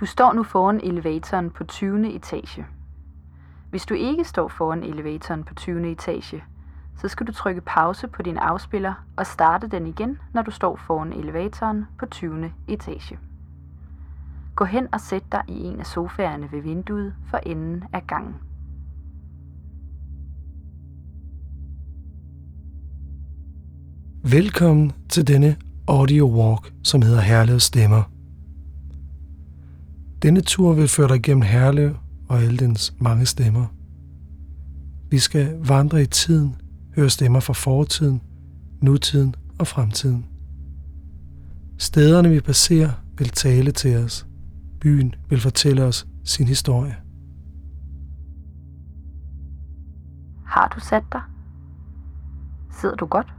Du står nu foran elevatoren på 20. etage. Hvis du ikke står foran elevatoren på 20. etage, så skal du trykke pause på din afspiller og starte den igen, når du står foran elevatoren på 20. etage. Gå hen og sæt dig i en af sofaerne ved vinduet for enden af gangen. Velkommen til denne audio walk, som hedder Herlev Stemmer. Denne tur vil føre dig gennem Herlev og alle dens mange stemmer. Vi skal vandre i tiden, høre stemmer fra fortiden, nutiden og fremtiden. Stederne vi passerer vil tale til os. Byen vil fortælle os sin historie. Har du sat dig? Sidder du godt?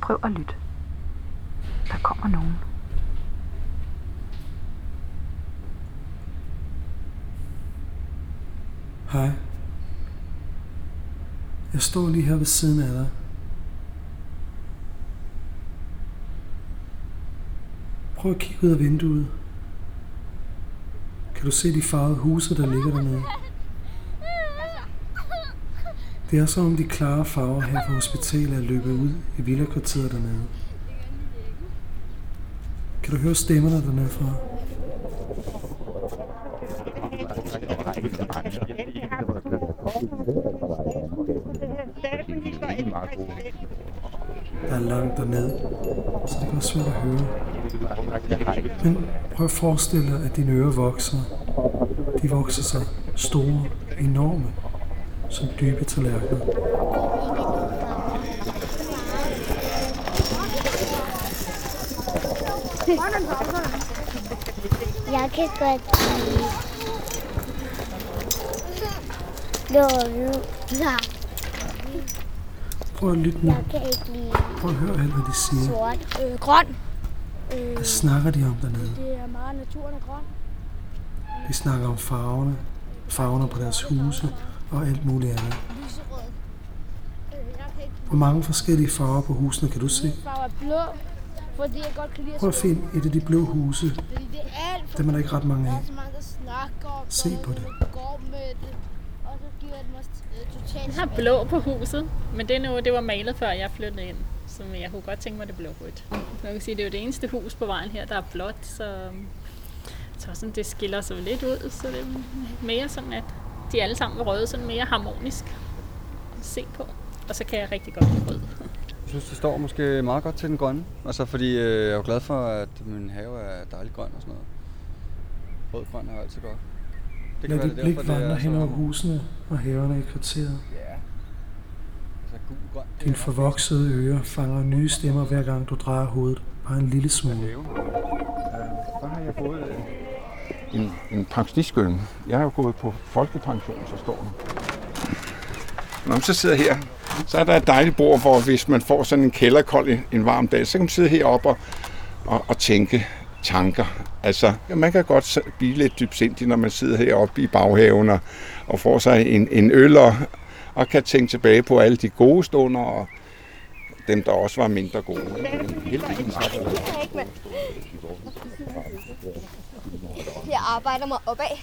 Prøv at lytte. Der kommer nogen. Hej. Jeg står lige her ved siden af dig. Prøv at kigge ud af vinduet. Kan du se de farvede huse, der ligger dernede? Det er som om de klare farver her på hospitalet er løbet ud i villakvarteret dernede. Kan du høre stemmerne dernede fra? Der er langt dernede, så det kan være svært at høre. Men prøv at forestille dig, at dine ører vokser. De vokser sig store, enorme, som dybe tallerkener. Jeg kan godt Låget. Ja, Prøv at lytte nu. jeg kan ikke lide Prøv at høre alt, hvad de siger. sort. Øh, grøn. Øh, Hvad snakker de om dernede? det er meget naturen er grøn. De snakker om farverne, farverne på deres huse og alt muligt andet. Lyserød. Øh, jeg kan ikke Hvor mange forskellige farver på husene kan du se? farve er blå, fordi jeg godt kan lide at Prøv at finde et af de blå huse. Fordi det er alt for Dem er der ikke ret mange Der af. er så mange, der snakker om Se på det. og går med det. Totalt Jeg har blå på huset, men det, nu, det var malet før jeg flyttede ind. Så jeg kunne godt tænke mig, at det blev rødt. Man kan sige, det er jo det eneste hus på vejen her, der er blåt, så, så sådan, det skiller sig lidt ud. Så det er mere sådan, at de alle sammen er røde, sådan mere harmonisk at se på. Og så kan jeg rigtig godt lide rød. Jeg synes, det står måske meget godt til den grønne. Altså, fordi øh, jeg er jo glad for, at min have er dejligt grøn og sådan noget. Rød-grøn er jo altid godt. Det Lad dit er blik vandre hen over husene og haverne i kvarteret. Ja. Altså, ret forvoksede ører fanger nye stemmer hver gang du drejer hovedet bare en lille smule. Så har jeg fået en, en pensionistskøn. Jeg har jo gået på folkepension, så står der. Når man så sidder her, så er der et dejligt bord, hvor hvis man får sådan en kælderkold en, en varm dag, så kan man sidde heroppe og, og, og tænke tanker. Altså, man kan godt blive lidt dybsindig, når man sidder heroppe i baghaven og, og får sig en, en øl og, og kan tænke tilbage på alle de gode stunder og dem, der også var mindre gode. Jeg arbejder mig opad.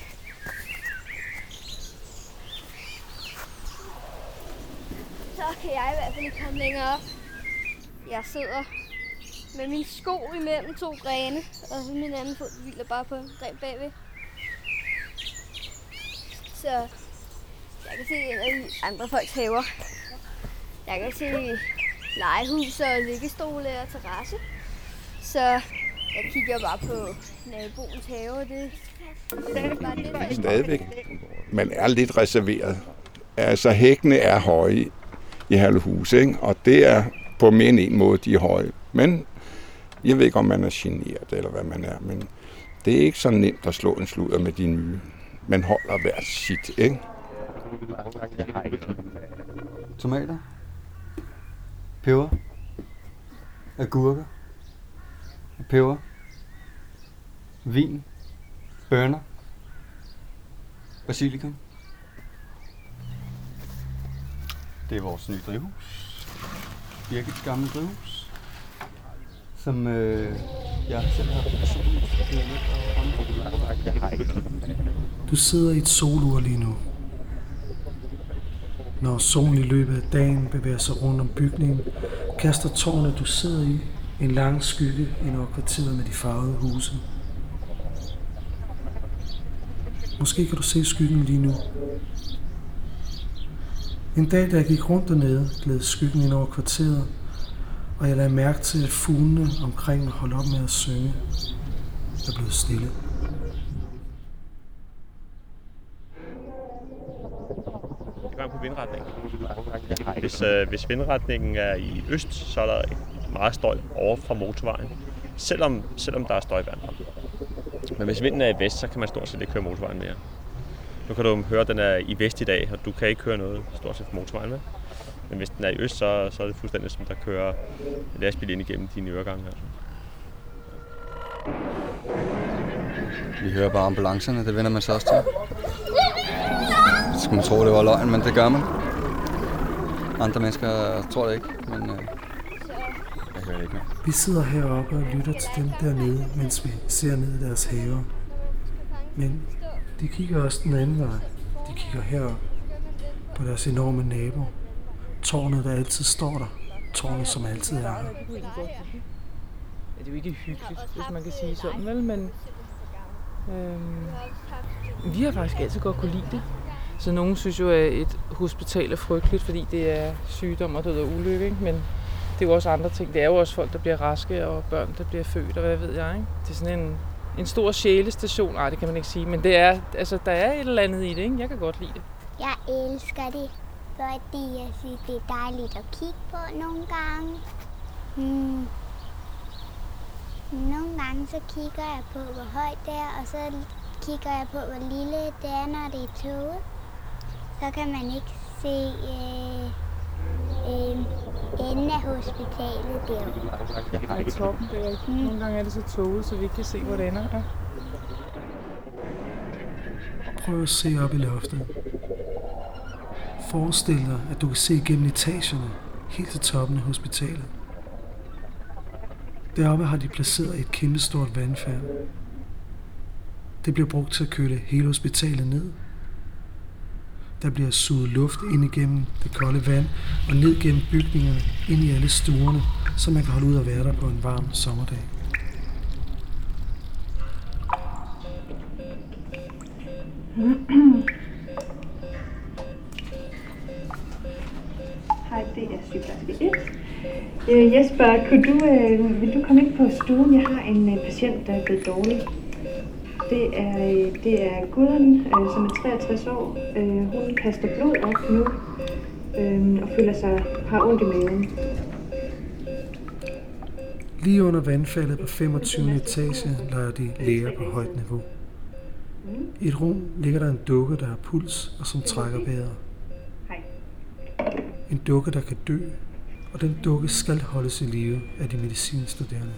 Så kan jeg i hvert fald ikke komme længere op. Jeg sidder med min sko imellem to grene, og så min anden fod hviler bare på en gren bagved. Så jeg kan se en af de andre folks haver. Jeg kan se legehus og liggestole og terrasse. Så jeg kigger bare på naboens have, og det det er bare det. stadigvæk. Man er lidt reserveret. Altså, hækkene er høje i Herlehus, ikke? og det er på mere end en måde, de er høje. Men jeg ved ikke, om man er generet, eller hvad man er, men det er ikke så nemt at slå en sludder med de nye. Man holder hver sit, ikke? Tomater. Peber. Agurker. Peber. Vin. Bønner. Basilikum. Det er vores nye drivhus. Birgits gamle drivhus. Som øh, jeg selv har Du sidder i et solur lige nu. Når solen i løbet af dagen bevæger sig rundt om bygningen, kaster tårnet, du sidder i, en lang skygge ind over kvarteret med de farvede huse. Måske kan du se skyggen lige nu. En dag, da jeg gik rundt dernede, gled skyggen ind over kvarteret, og jeg lagde mærke til, at fuglene omkring mig holdt op med at synge. Der blev stille. Det kommer på vindretningen. Hvis, øh, hvis vindretningen er i øst, så er der meget støj over fra motorvejen, selvom, selvom der er støjvand. Men hvis vinden er i vest, så kan man stort set ikke køre motorvejen mere. Nu kan du høre, at den er i vest i dag, og du kan ikke køre noget stort set på motorvejen med. Men hvis den er i øst, så, så er det fuldstændig som der kører en lastbil ind igennem dine øregange. Altså. Vi hører bare ambulancerne, det vender man sig også til. Så skulle man tro, det var løgn, men det gør man. Andre mennesker tror det ikke, men øh, jeg hører ikke mere. Vi sidder heroppe og lytter til dem dernede, mens vi ser ned i deres haver. Men de kigger også den anden vej. De kigger herop på deres enorme nabo. Tårnet, der altid står der. Tårnet, som altid er her. Ja, det er jo ikke hyggeligt, hvis man kan sige sådan, vel? Men øhm, vi har faktisk altid godt kunne lide det. Så nogen synes jo, at et hospital er frygteligt, fordi det er sygdom og død og ulykke, ikke? Men det er jo også andre ting. Det er jo også folk, der bliver raske, og børn, der bliver født, og hvad ved jeg, ikke? Det er sådan en, en stor sjælestation. Nej, det kan man ikke sige, men det er, altså, der er et eller andet i det, ikke? Jeg kan godt lide det. Jeg elsker det, fordi jeg synes, det er dejligt at kigge på nogle gange. Hmm. Nogle gange så kigger jeg på, hvor højt det er, og så kigger jeg på, hvor lille det er, når det er toget. Så kan man ikke se øh, øh, enden af hospitalet derovre. Ja, i toppen, det er rigtigt. Nogle gange er det så tåget, så vi ikke kan se, hvor det ender. Ja. Prøv at se op i loftet. Forestil dig, at du kan se gennem etagerne, helt til toppen af hospitalet. Deroppe har de placeret et kæmpestort vandfærd. Det bliver brugt til at køle hele hospitalet ned. Der bliver suget luft ind igennem det kolde vand og ned gennem bygningerne, ind i alle stuerne, så man kan holde ud og være der på en varm sommerdag. Hej, Øh, Jesper, kunne du, øh, vil du komme ind på stuen? Jeg har en øh, patient, der er blevet dårlig. Det er, øh, det er Gudrun, øh, som er 63 år. Øh, hun kaster blod op nu øh, og føler sig har ondt i maven. Lige under vandfaldet på 25. etage leger de læger på højt niveau. I et rum ligger der en dukke, der har puls og som trækker vejret. Hej. En dukke, der kan dø, og den dukke skal holdes i live af de medicinstuderende.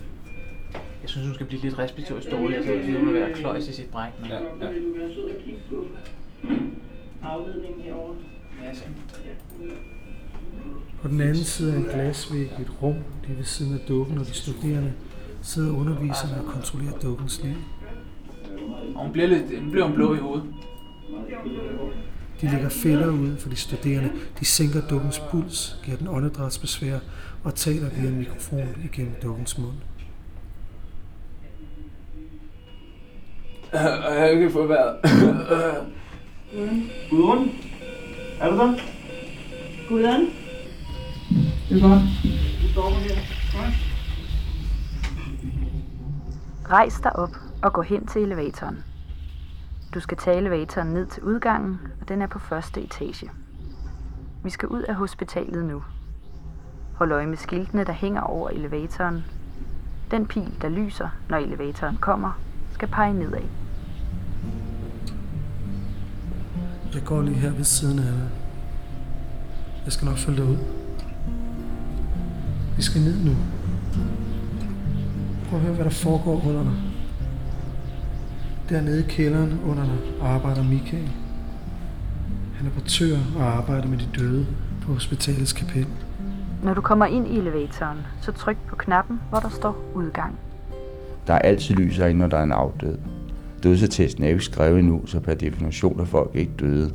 Jeg synes, hun skal blive lidt respektorisk dårlig, altså fordi hun vil være kløjs i sit bræk. Men... Ja, ja. Afledningen herovre. Ja, så. På den anden side af en glasvæg i et rum lige ved siden af dukken og de studerende sidder underviserne og kontrollerer dukkens liv. Og hun bliver, lidt, hun bliver hun blå i hovedet. De lægger fælder ud for de studerende. De sænker dukkens puls, giver den åndedrætsbesvær og taler via en mikrofon igennem dukkens mund. Jeg kan få vejret. Gudrun? Er du der? Gudrun? Det er godt. Du står her. Rejs dig op og gå hen til elevatoren. Du skal tage elevatoren ned til udgangen, og den er på første etage. Vi skal ud af hospitalet nu. Hold øje med skiltene, der hænger over elevatoren. Den pil, der lyser, når elevatoren kommer, skal pege nedad. Jeg går lige her ved siden af dig. Jeg skal nok følge dig ud. Vi skal ned nu. Prøv at høre, hvad der foregår under dig. Dernede i kælderen under dig arbejder Michael. Han er portør og arbejder med de døde på hospitalets kapel. Når du kommer ind i elevatoren, så tryk på knappen, hvor der står udgang. Der er altid lys herinde, når der er en afdød. Dødsattesten er jo ikke skrevet endnu, så per definition er folk ikke døde.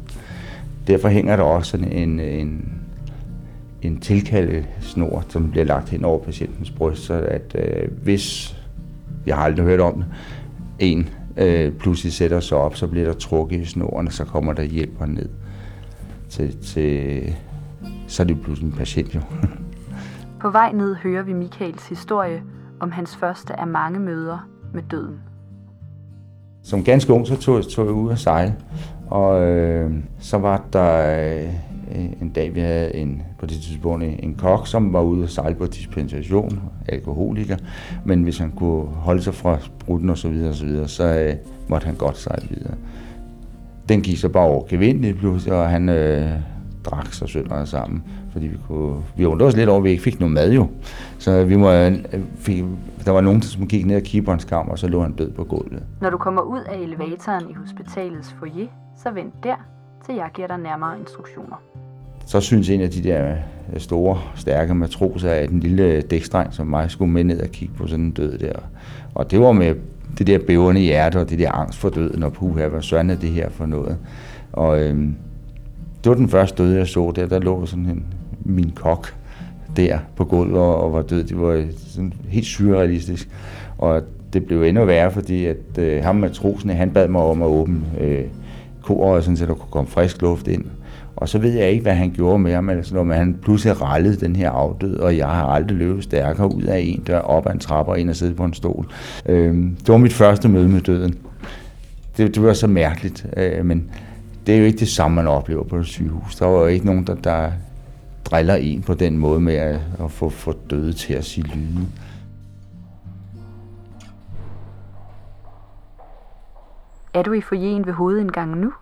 Derfor hænger der også sådan en, en, en tilkaldesnor, som bliver lagt hen over patientens bryst, så at øh, hvis, jeg har aldrig hørt om det, en øh, pludselig sætter sig op, så bliver der trukket i snoren, og så kommer der hjælp ned til, til så er det pludselig en patient jo. På vej ned hører vi Michaels historie om hans første af mange møder med døden. Som ganske ung, så tog, tog jeg ud og sejle, og øh, så var der øh, Øh, en dag, vi havde en, på det tidspunkt en kok, som var ude og sejle på dispensation, alkoholiker, men hvis han kunne holde sig fra spruten og så videre, og så, videre, så øh, måtte han godt sejle videre. Den gik så bare over gevindeligt pludselig, og han øh, drak sig sønder sammen, fordi vi kunne, vi undrede os lidt over, at vi ikke fik noget mad jo. Så vi må, øh, fik, der var nogen, som gik ned ad keeperens kammer, og så lå han død på gulvet. Når du kommer ud af elevatoren i hospitalets foyer, så vent der, til jeg giver dig nærmere instruktioner. Så synes en af de der øh, store, stærke matroser, at en lille øh, dækstreng som mig skulle med ned og kigge på sådan en død der. Og det var med det der bævende hjerte og det der angst for døden, og puha, hvad søren er det her for noget. Og øhm, det var den første døde, jeg så der. Der lå sådan en, min kok der på gulvet og, og var død. Det var øh, sådan helt surrealistisk. Og det blev endnu værre, fordi at øh, ham matrosen, han bad mig om at åbne øh, koret, sådan, så der kunne komme frisk luft ind. Og så ved jeg ikke, hvad han gjorde med ham, eller sådan noget, men han pludselig rallede den her afdød, og jeg har aldrig løbet stærkere ud af en dør, op ad en trappe og ind og sidde på en stol. Øh, det var mit første møde med døden. Det, det var så mærkeligt, øh, men det er jo ikke det samme, man oplever på et sygehus. Der var jo ikke nogen, der, der driller en på den måde med at, at få, få døde til at sige lyde. Er du i forjen ved hovedindgangen nu?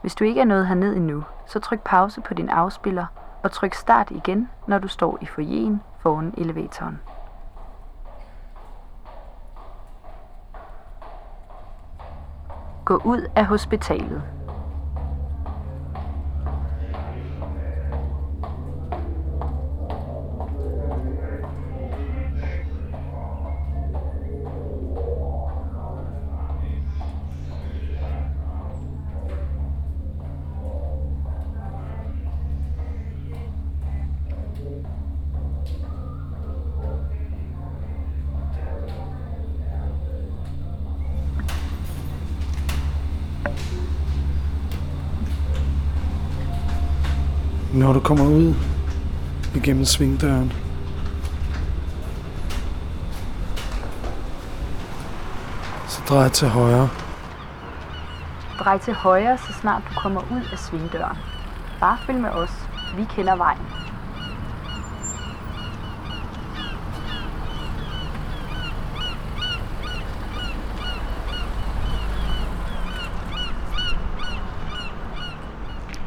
Hvis du ikke er nået herned endnu, så tryk pause på din afspiller og tryk start igen, når du står i foyeren foran elevatoren. Gå ud af hospitalet. Når du kommer ud igennem svingdøren, så drej til højre. Drej til højre, så snart du kommer ud af svingdøren. Bare følg med os. Vi kender vejen.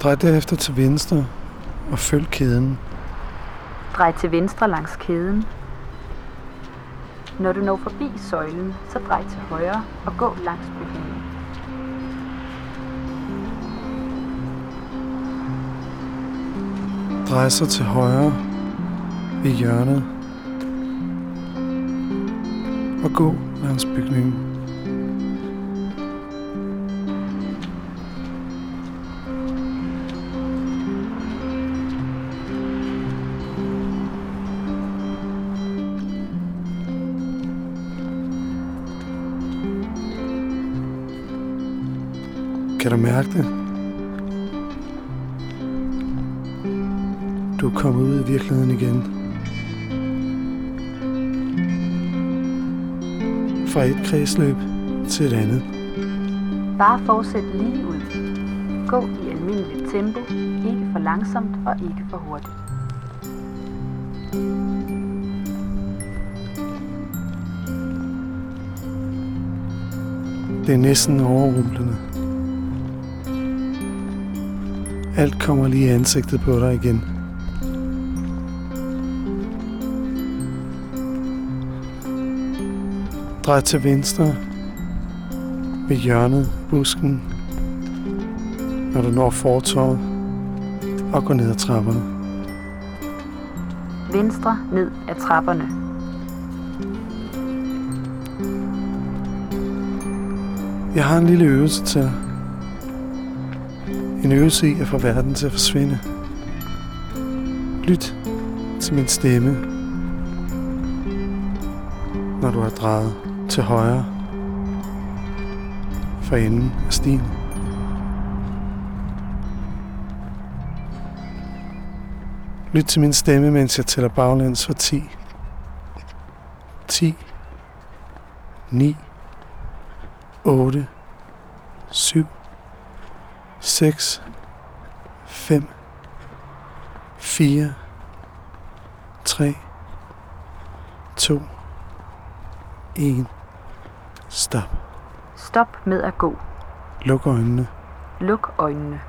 Drej derefter til venstre og følg kæden. Drej til venstre langs kæden. Når du når forbi søjlen, så drej til højre og gå langs bygningen. Drej så til højre ved hjørnet og gå langs bygningen. Kan du mærke det? Du er kommet ud i virkeligheden igen. Fra et kredsløb til et andet. Bare fortsæt lige ud. Gå i almindeligt tempo, ikke for langsomt og ikke for hurtigt. Det er næsten overrumplende. Alt kommer lige i ansigtet på dig igen. Drej til venstre ved hjørnet busken, når du når fortorvet og går ned ad trapperne. Venstre ned ad trapperne. Jeg har en lille øvelse til dig. En øvelse i at få verden til at forsvinde. Lyt til min stemme, når du har drejet til højre for enden af stien. Lyt til min stemme, mens jeg tæller baglæns for 10. 10. 9. 8. 7. 6. 5. 4. 3. 2. 1. Stop. Stop med at gå. Luk øjnene. Luk øjnene.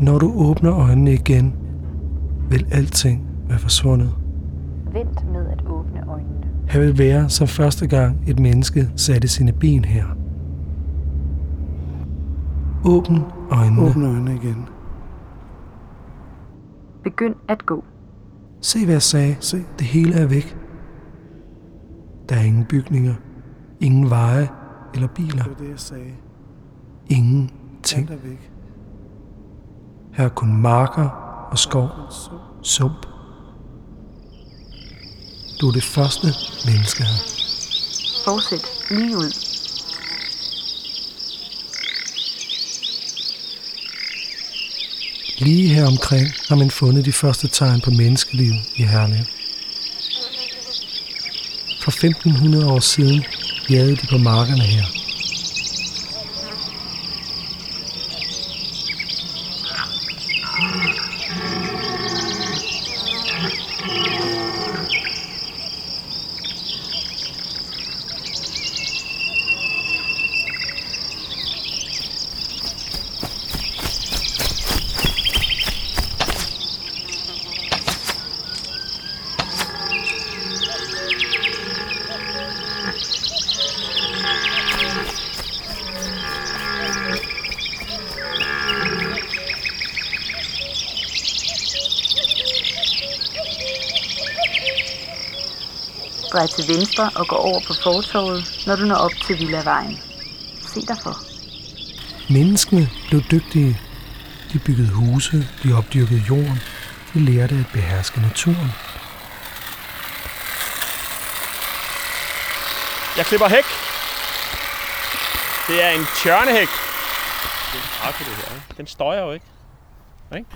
Når du åbner øjnene igen, vil alting være forsvundet. Vent med at åbne øjnene. Her vil være som første gang et menneske satte sine ben her. Åbn øjnene. Åbn øjnene igen. Begynd at gå. Se hvad jeg sagde. Se. Det hele er væk. Der er ingen bygninger, ingen veje eller biler. Det var det, jeg sagde. Ingen ting. er. Her er kun marker og skov, sump. Du er det første menneske her. Fortsæt lige ud. Lige her omkring har man fundet de første tegn på menneskeliv i Herlev. For 1500 år siden jagede de på markerne her. Drej til venstre og gå over på fortorvet, når du når op til Villavejen. Se dig for. Menneskene blev dygtige. De byggede huse, de opdyrkede jorden, de lærte at beherske naturen. Jeg klipper hæk. Det er en tjørnehæk. Det er en det her, ikke? Den støjer jo ikke. Ikke?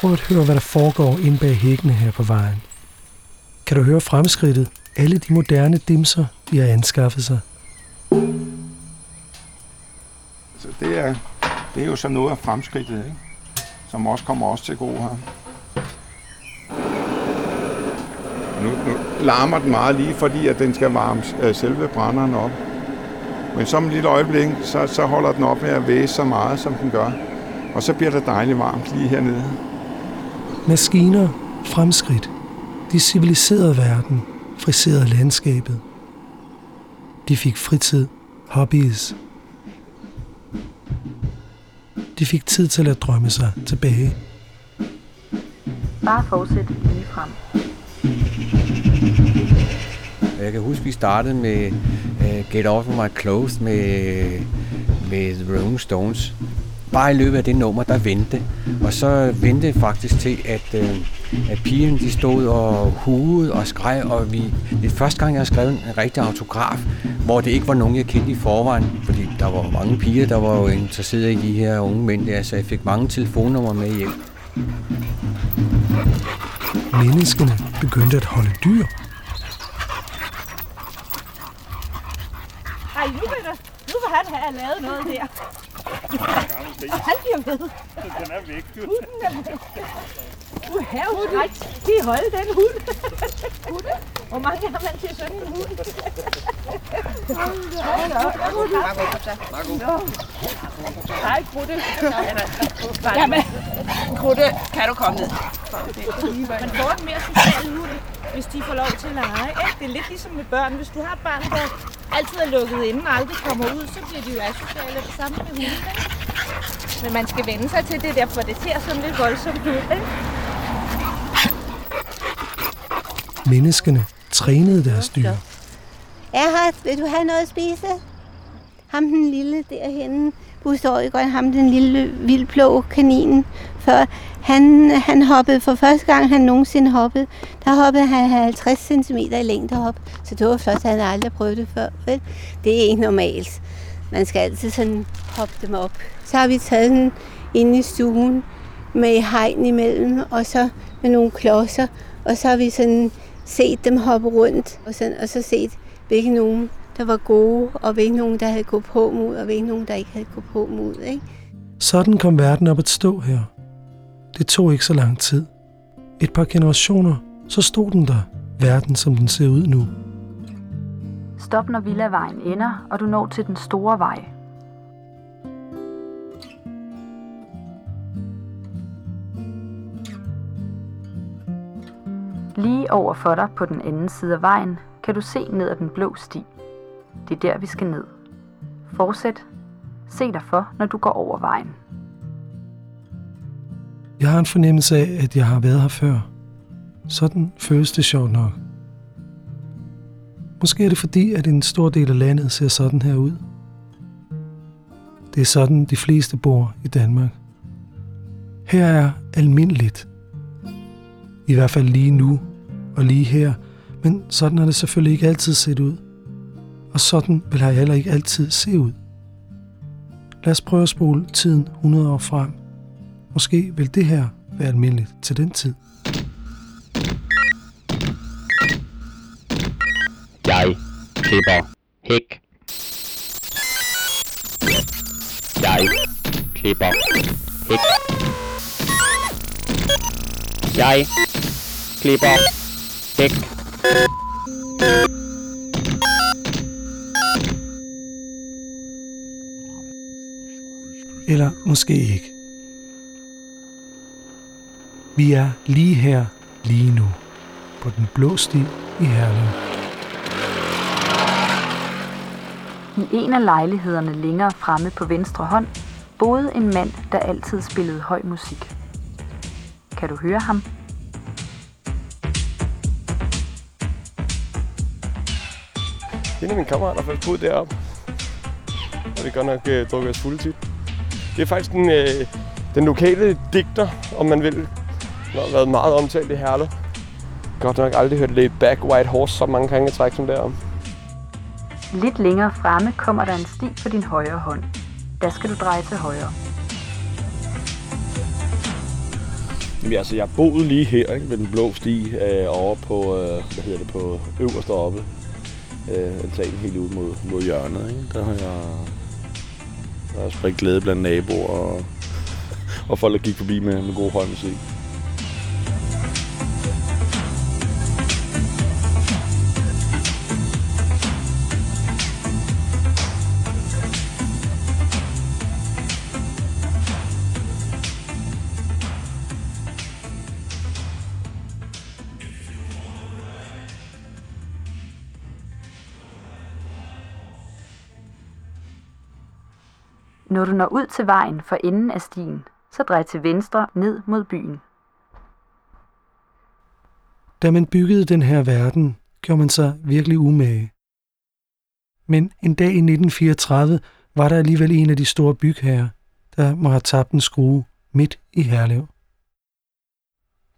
Prøv at høre, hvad der foregår inde bag hækkene her på vejen. Kan du høre fremskridtet? Alle de moderne dimser, de har anskaffet sig. Så det er, det er jo så noget af fremskridtet, ikke? som også kommer også til gode her. Nu, nu larmer den meget lige, fordi at den skal varme øh, selve brænderen op. Men som et lille øjeblik, så, så holder den op med at væse så meget, som den gør. Og så bliver det dejligt varmt lige hernede. Maskiner, fremskridt. De civiliserede verden, friserede landskabet. De fik fritid, hobbies. De fik tid til at drømme sig tilbage. Bare fortsæt lige frem. Jeg kan huske, vi startede med uh, Get Off of My Clothes med, med The Rolling Stones. Bare i løbet af det nummer, der vendte. Og så vendte faktisk til, at, uh, at pigerne de stod og hugede og skreg. Og vi, det er første gang, jeg har skrevet en rigtig autograf, hvor det ikke var nogen, jeg kendte i forvejen. Fordi der var mange piger, der var jo interesseret i de her unge mænd der, så jeg fik mange telefonnumre med hjem. Menneskene begyndte at holde dyr. Ej, nu vil, der, nu vil han have lavet noget der. Han bliver ved. Den er væk, du. Hunden er væk. Du her hund. Skal I holde den hund? Hunde? Hvor mange har man til sådan en hund? Hej, Krutte. Jamen, Krutte, kan du komme ned? Man får den mere sociale hund. Hvis de får lov til at lege. Ikke? Det er lidt ligesom med børn. Hvis du har et barn, der altid er lukket inde og aldrig kommer ud, så bliver de jo asociale. Det samme med hunde. Ikke? Men man skal vende sig til det, derfor det ser sådan lidt voldsomt ud. Ikke? Menneskene trænede deres dyr. Jeg har, vil du have noget at spise? Ham den lille derhenne, Buster Øjgaard, ham den lille vildblå kaninen, før han, han hoppede for første gang, han nogensinde hoppede, der hoppede han 50 cm i længde op. Så det var flot, han havde aldrig prøvet det før. Vel? Det er ikke normalt. Man skal altid sådan hoppe dem op. Så har vi taget den inde i stuen med hegn imellem, og så med nogle klodser, og så har vi sådan set dem hoppe rundt, og, sådan, og så set, hvilke nogen, der var gode, og hvilke nogen, der havde gået på mod, og hvilke nogen, der ikke havde gået på mod. Ikke? Sådan kom verden op at stå her. Det tog ikke så lang tid. Et par generationer, så stod den der, verden som den ser ud nu. Stop, når Villavejen ender, og du når til den store vej. Lige over for dig på den anden side af vejen, kan du se ned ad den blå sti. Det er der, vi skal ned. Fortsæt. Se dig for, når du går over vejen. Jeg har en fornemmelse af, at jeg har været her før. Sådan føles det sjovt nok. Måske er det fordi, at en stor del af landet ser sådan her ud. Det er sådan, de fleste bor i Danmark. Her er almindeligt. I hvert fald lige nu og lige her. Men sådan har det selvfølgelig ikke altid set ud. Og sådan vil jeg heller ikke altid se ud. Lad os prøve at spole tiden 100 år frem. Måske vil det her være almindeligt til den tid. Jeg klipper hæk. Jeg klipper hæk. Jeg klipper hæk. Eller måske ikke. Vi er lige her, lige nu, på den blå sti i Herlev. I en af lejlighederne længere fremme på venstre hånd boede en mand, der altid spillede høj musik. Kan du høre ham? En af mine kammerater har faktisk boet deroppe. Og vi godt nok øh, drukket os fulde tit. Det er faktisk den, øh, den lokale digter, om man vil. Har været meget omtalt i Herlev. Godt nok aldrig hørt Laid Back White Horse så mange gange i træk som derom. Lidt længere fremme kommer der en sti på din højre hånd. Der skal du dreje til højre. Jamen, altså, jeg boede lige her ikke, ved den blå sti øh, over på, øh, hvad hedder det, på øverste oppe. Øh, altanen helt ud mod, mod hjørnet. Ikke? Der har jeg, der har jeg spredt glæde blandt naboer og, og folk, der gik forbi med, med god høj musik. Når du når ud til vejen for enden af stien, så drej til venstre ned mod byen. Da man byggede den her verden, gjorde man sig virkelig umage. Men en dag i 1934 var der alligevel en af de store bygherrer, der må have tabt en skrue midt i Herlev.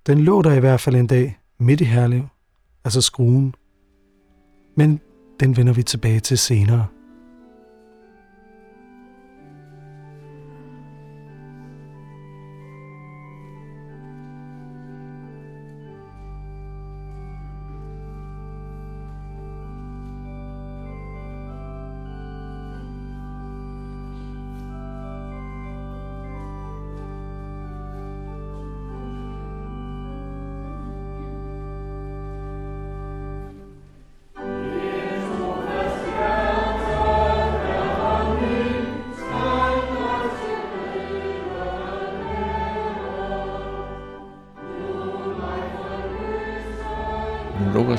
Den lå der i hvert fald en dag midt i Herlev, altså skruen. Men den vender vi tilbage til senere.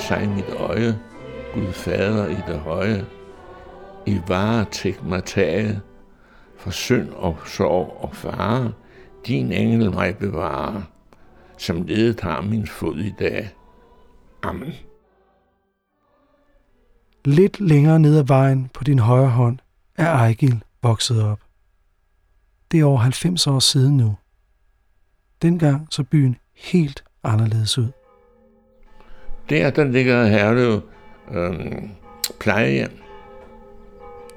Sig mit øje, Gud fader i det høje, i varetægt mig tage, for synd og sorg og fare, din engel mig bevare, som ledet har min fod i dag. Amen. Lidt længere ned ad vejen på din højre hånd er Ejgil vokset op. Det er over 90 år siden nu. Dengang så byen helt anderledes ud. Der, der ligger Herlev øhm, plejehjem.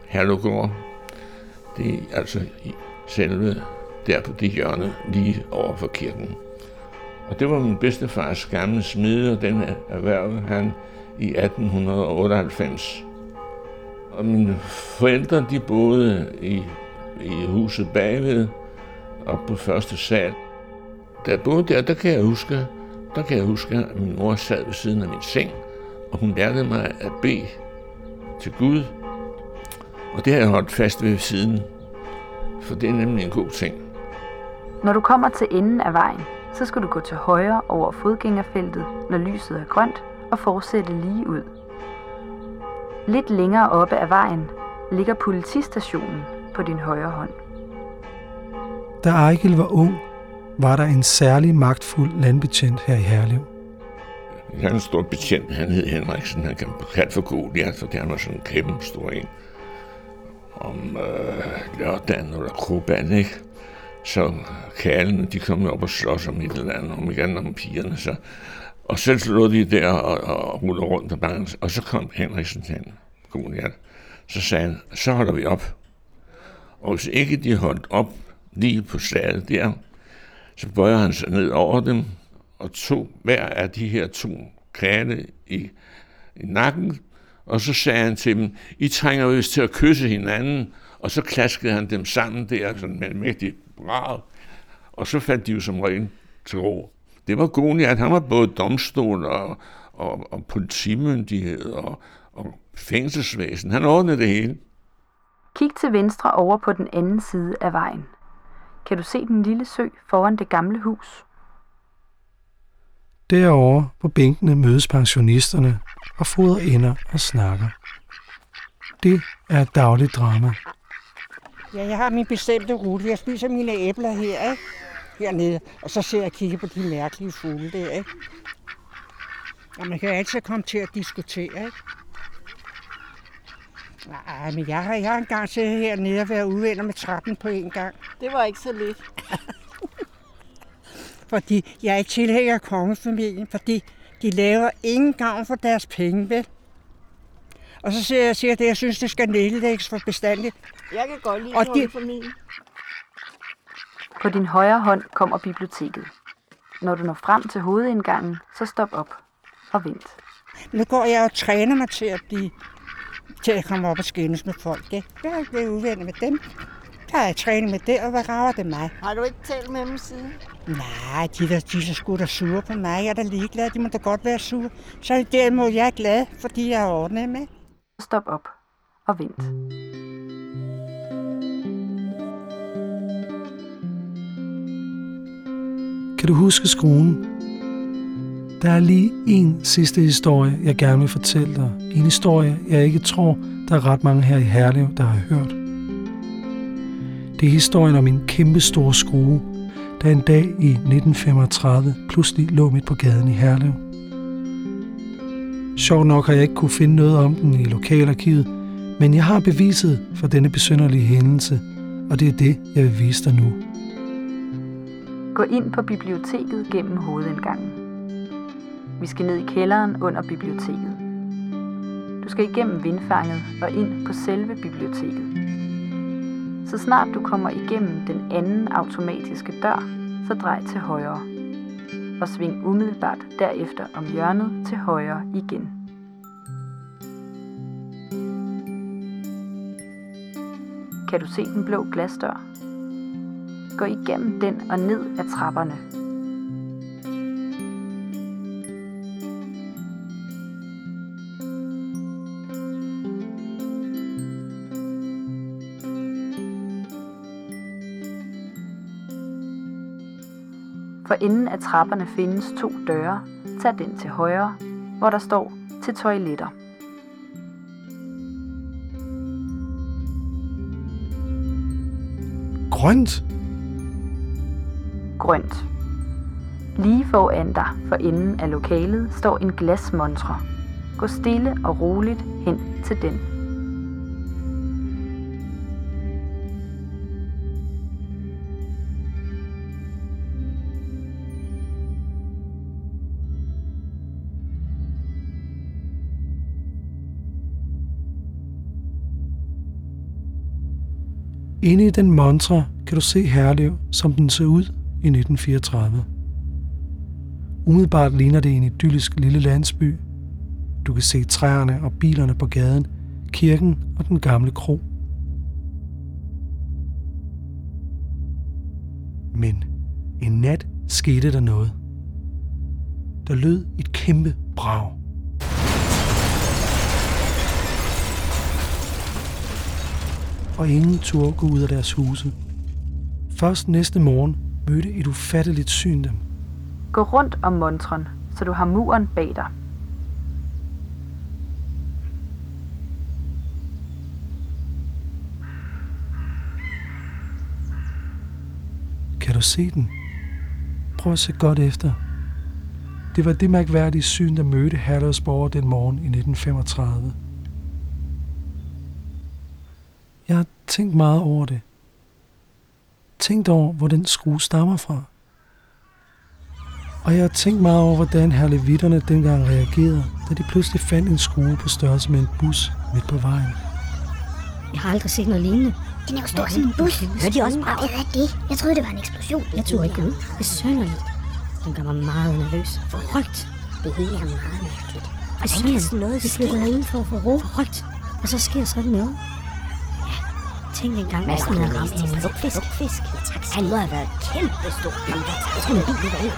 Herlevgård. Det er altså i selve der på det hjørne lige over for kirken. Og det var min bedstefars gamle smide, og den erhvervede han i 1898. Og mine forældre, de boede i, i huset bagved, op på første sal. Da jeg boede der, der kan jeg huske, der kan jeg huske, at min mor sad ved siden af min seng, og hun lærte mig at bede til Gud. Og det har jeg holdt fast ved siden, for det er nemlig en god ting. Når du kommer til enden af vejen, så skal du gå til højre over fodgængerfeltet, når lyset er grønt, og fortsætte lige ud. Lidt længere oppe af vejen ligger politistationen på din højre hånd. Da Ejgil var ung, var der en særlig magtfuld landbetjent her i Herlev. Han havde en stor betjent, han hed Henriksen, han kan kaldt for Goliath, for han var sådan en kæmpe stor en. Om øh, lørdagen eller kroban, ikke? Så kærlene, de kom op og slås om et eller andet, om igen om pigerne, så og så lå de der og, og rullede rundt og bange, og så kom Henriksen til hende, Så sagde han, så holder vi op. Og hvis ikke de holdt op lige på slaget der, så bøjer han sig ned over dem, og tog hver af de her to kane i, i nakken, og så sagde han til dem, I trænger vist til at kysse hinanden, og så klaskede han dem sammen der, sådan med en mægtig brag, og så faldt de jo som regel til ro. Det var Goliath, han var både domstol og, og, og politimyndighed og, og fængselsvæsen. Han ordnede det hele. Kig til venstre over på den anden side af vejen. Kan du se den lille sø foran det gamle hus? Derovre på bænkene mødes pensionisterne og fodrer ender og snakker. Det er et dagligt drama. Ja, jeg har min bestemte rute. Jeg spiser mine æbler her, ikke? hernede, og så ser jeg og kigger på de mærkelige fugle der, ikke? Og man kan jo altid komme til at diskutere, ikke? Nej, men jeg har, jeg har engang siddet hernede og været uvenner med trappen på en gang. Det var ikke så lidt. fordi jeg er ikke tilhænger af kongefamilien, fordi de laver ingen gavn for deres penge, vel? Og så siger jeg, siger det, jeg synes, det skal nedlægges for bestandigt. Jeg kan godt lide Og de- kongefamilien. På din højre hånd kommer biblioteket. Når du når frem til hovedindgangen, så stop op og vent. Nu går jeg og træner mig til at blive til at komme op og skændes med folk. Ikke? Jeg har ikke været uvenner med dem. Der har jeg trænet med det, og hvad rager det mig? Har du ikke talt med dem siden? Nej, de, der, de er så sgu da sure på mig. Jeg er da ligeglad. De må da godt være sure. Så derimod jeg er glad, fordi jeg har ordnet med. Stop op og vent. Kan du huske skruen? Der er lige en sidste historie, jeg gerne vil fortælle dig. En historie, jeg ikke tror, der er ret mange her i Herlev, der har hørt. Det er historien om en kæmpe stor skrue, der en dag i 1935 pludselig lå midt på gaden i Herlev. Sjov nok har jeg ikke kunne finde noget om den i lokalarkivet, men jeg har beviset for denne besynderlige hændelse, og det er det, jeg vil vise dig nu. Gå ind på biblioteket gennem hovedindgangen. Vi skal ned i kælderen under biblioteket. Du skal igennem vindfanget og ind på selve biblioteket. Så snart du kommer igennem den anden automatiske dør, så drej til højre. Og sving umiddelbart derefter om hjørnet til højre igen. Kan du se den blå glasdør? Gå igennem den og ned ad trapperne. For enden af trapperne findes to døre. Tag den til højre hvor der står til toiletter. Grønt. Grønt. Lige foran dig for enden af lokalet står en glasmontre. Gå stille og roligt hen til den. Inde i den montre kan du se Herlev, som den så ud i 1934. Umiddelbart ligner det en idyllisk lille landsby. Du kan se træerne og bilerne på gaden, kirken og den gamle kro. Men en nat skete der noget. Der lød et kæmpe brag. Og ingen turde gå ud af deres huse. Først næste morgen mødte et ufatteligt syn dem. Gå rundt om montren, så du har muren bag dig. Kan du se den? Prøv at se godt efter. Det var det mærkværdige syn, der mødte Herlevsborger den morgen i 1935. Jeg har tænkt meget over det. Tænkt over, hvor den skrue stammer fra. Og jeg har tænkt meget over, hvordan herlevitterne dengang reagerede, da de pludselig fandt en skrue på størrelse med en bus midt på vejen. Jeg har aldrig set noget lignende. Den er jo stor som en bus. Hørte de også braget? Hvad er det? Jeg troede, det var en eksplosion. Jeg turde ikke ud. Det er sønderligt. Den gør mig meget nervøs. For højt. Det hele er meget mærkeligt. Og så sådan noget Vi flytter ind for at få ro. For højt. Og så sker sådan noget. Ja, tænk engang, Hvad hvis er den det havde ramt en til? Ja, tak. Han må have været kæmpe stor. En bil løber ind.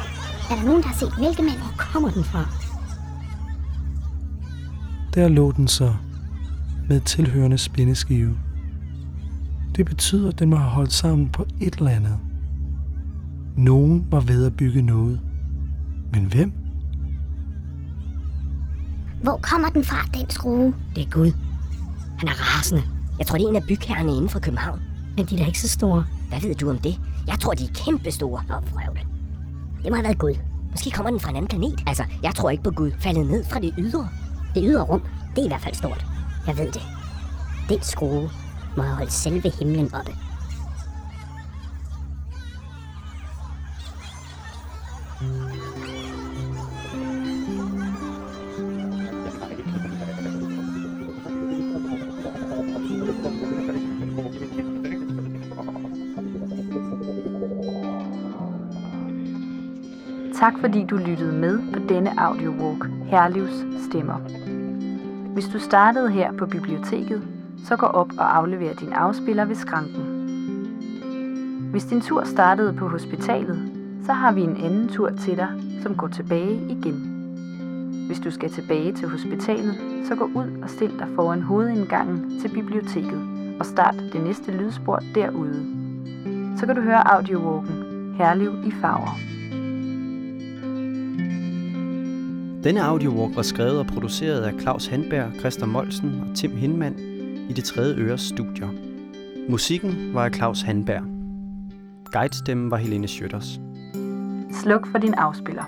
Er der nogen, der har set mælkemanden? Hvor kommer den fra? Der lå den så med tilhørende spændeskive. Det betyder, at den må have holdt sammen på et eller andet. Nogen var ved at bygge noget. Men hvem? Hvor kommer den fra, den skrue? Det er Gud. Han er rasende. Jeg tror, det er en af bygherrerne inden for København. Men de er da ikke så store. Hvad ved du om det? Jeg tror, de er kæmpe store. Nå, vrøvl. Det må have været Gud. Måske kommer den fra en anden planet. Altså, jeg tror ikke på Gud. Faldet ned fra det ydre. Det ydre rum, det er i hvert fald stort. Jeg ved det. Den skrue må have holdt selve himlen oppe. Tak fordi du lyttede med på denne audiowalk Herlivs Stemmer. Hvis du startede her på biblioteket, så gå op og aflever din afspiller ved skranken. Hvis din tur startede på hospitalet, så har vi en anden tur til dig, som går tilbage igen. Hvis du skal tilbage til hospitalet, så gå ud og stil dig foran hovedindgangen til biblioteket og start det næste lydspor derude. Så kan du høre audiowalken Herlev i farver. Denne audiowalk var skrevet og produceret af Claus Handberg, Christer Molsen og Tim Hinman i det tredje øres studier. Musikken var af Claus Handberg. Guidestemmen var Helene Schøtters. Sluk for din afspiller.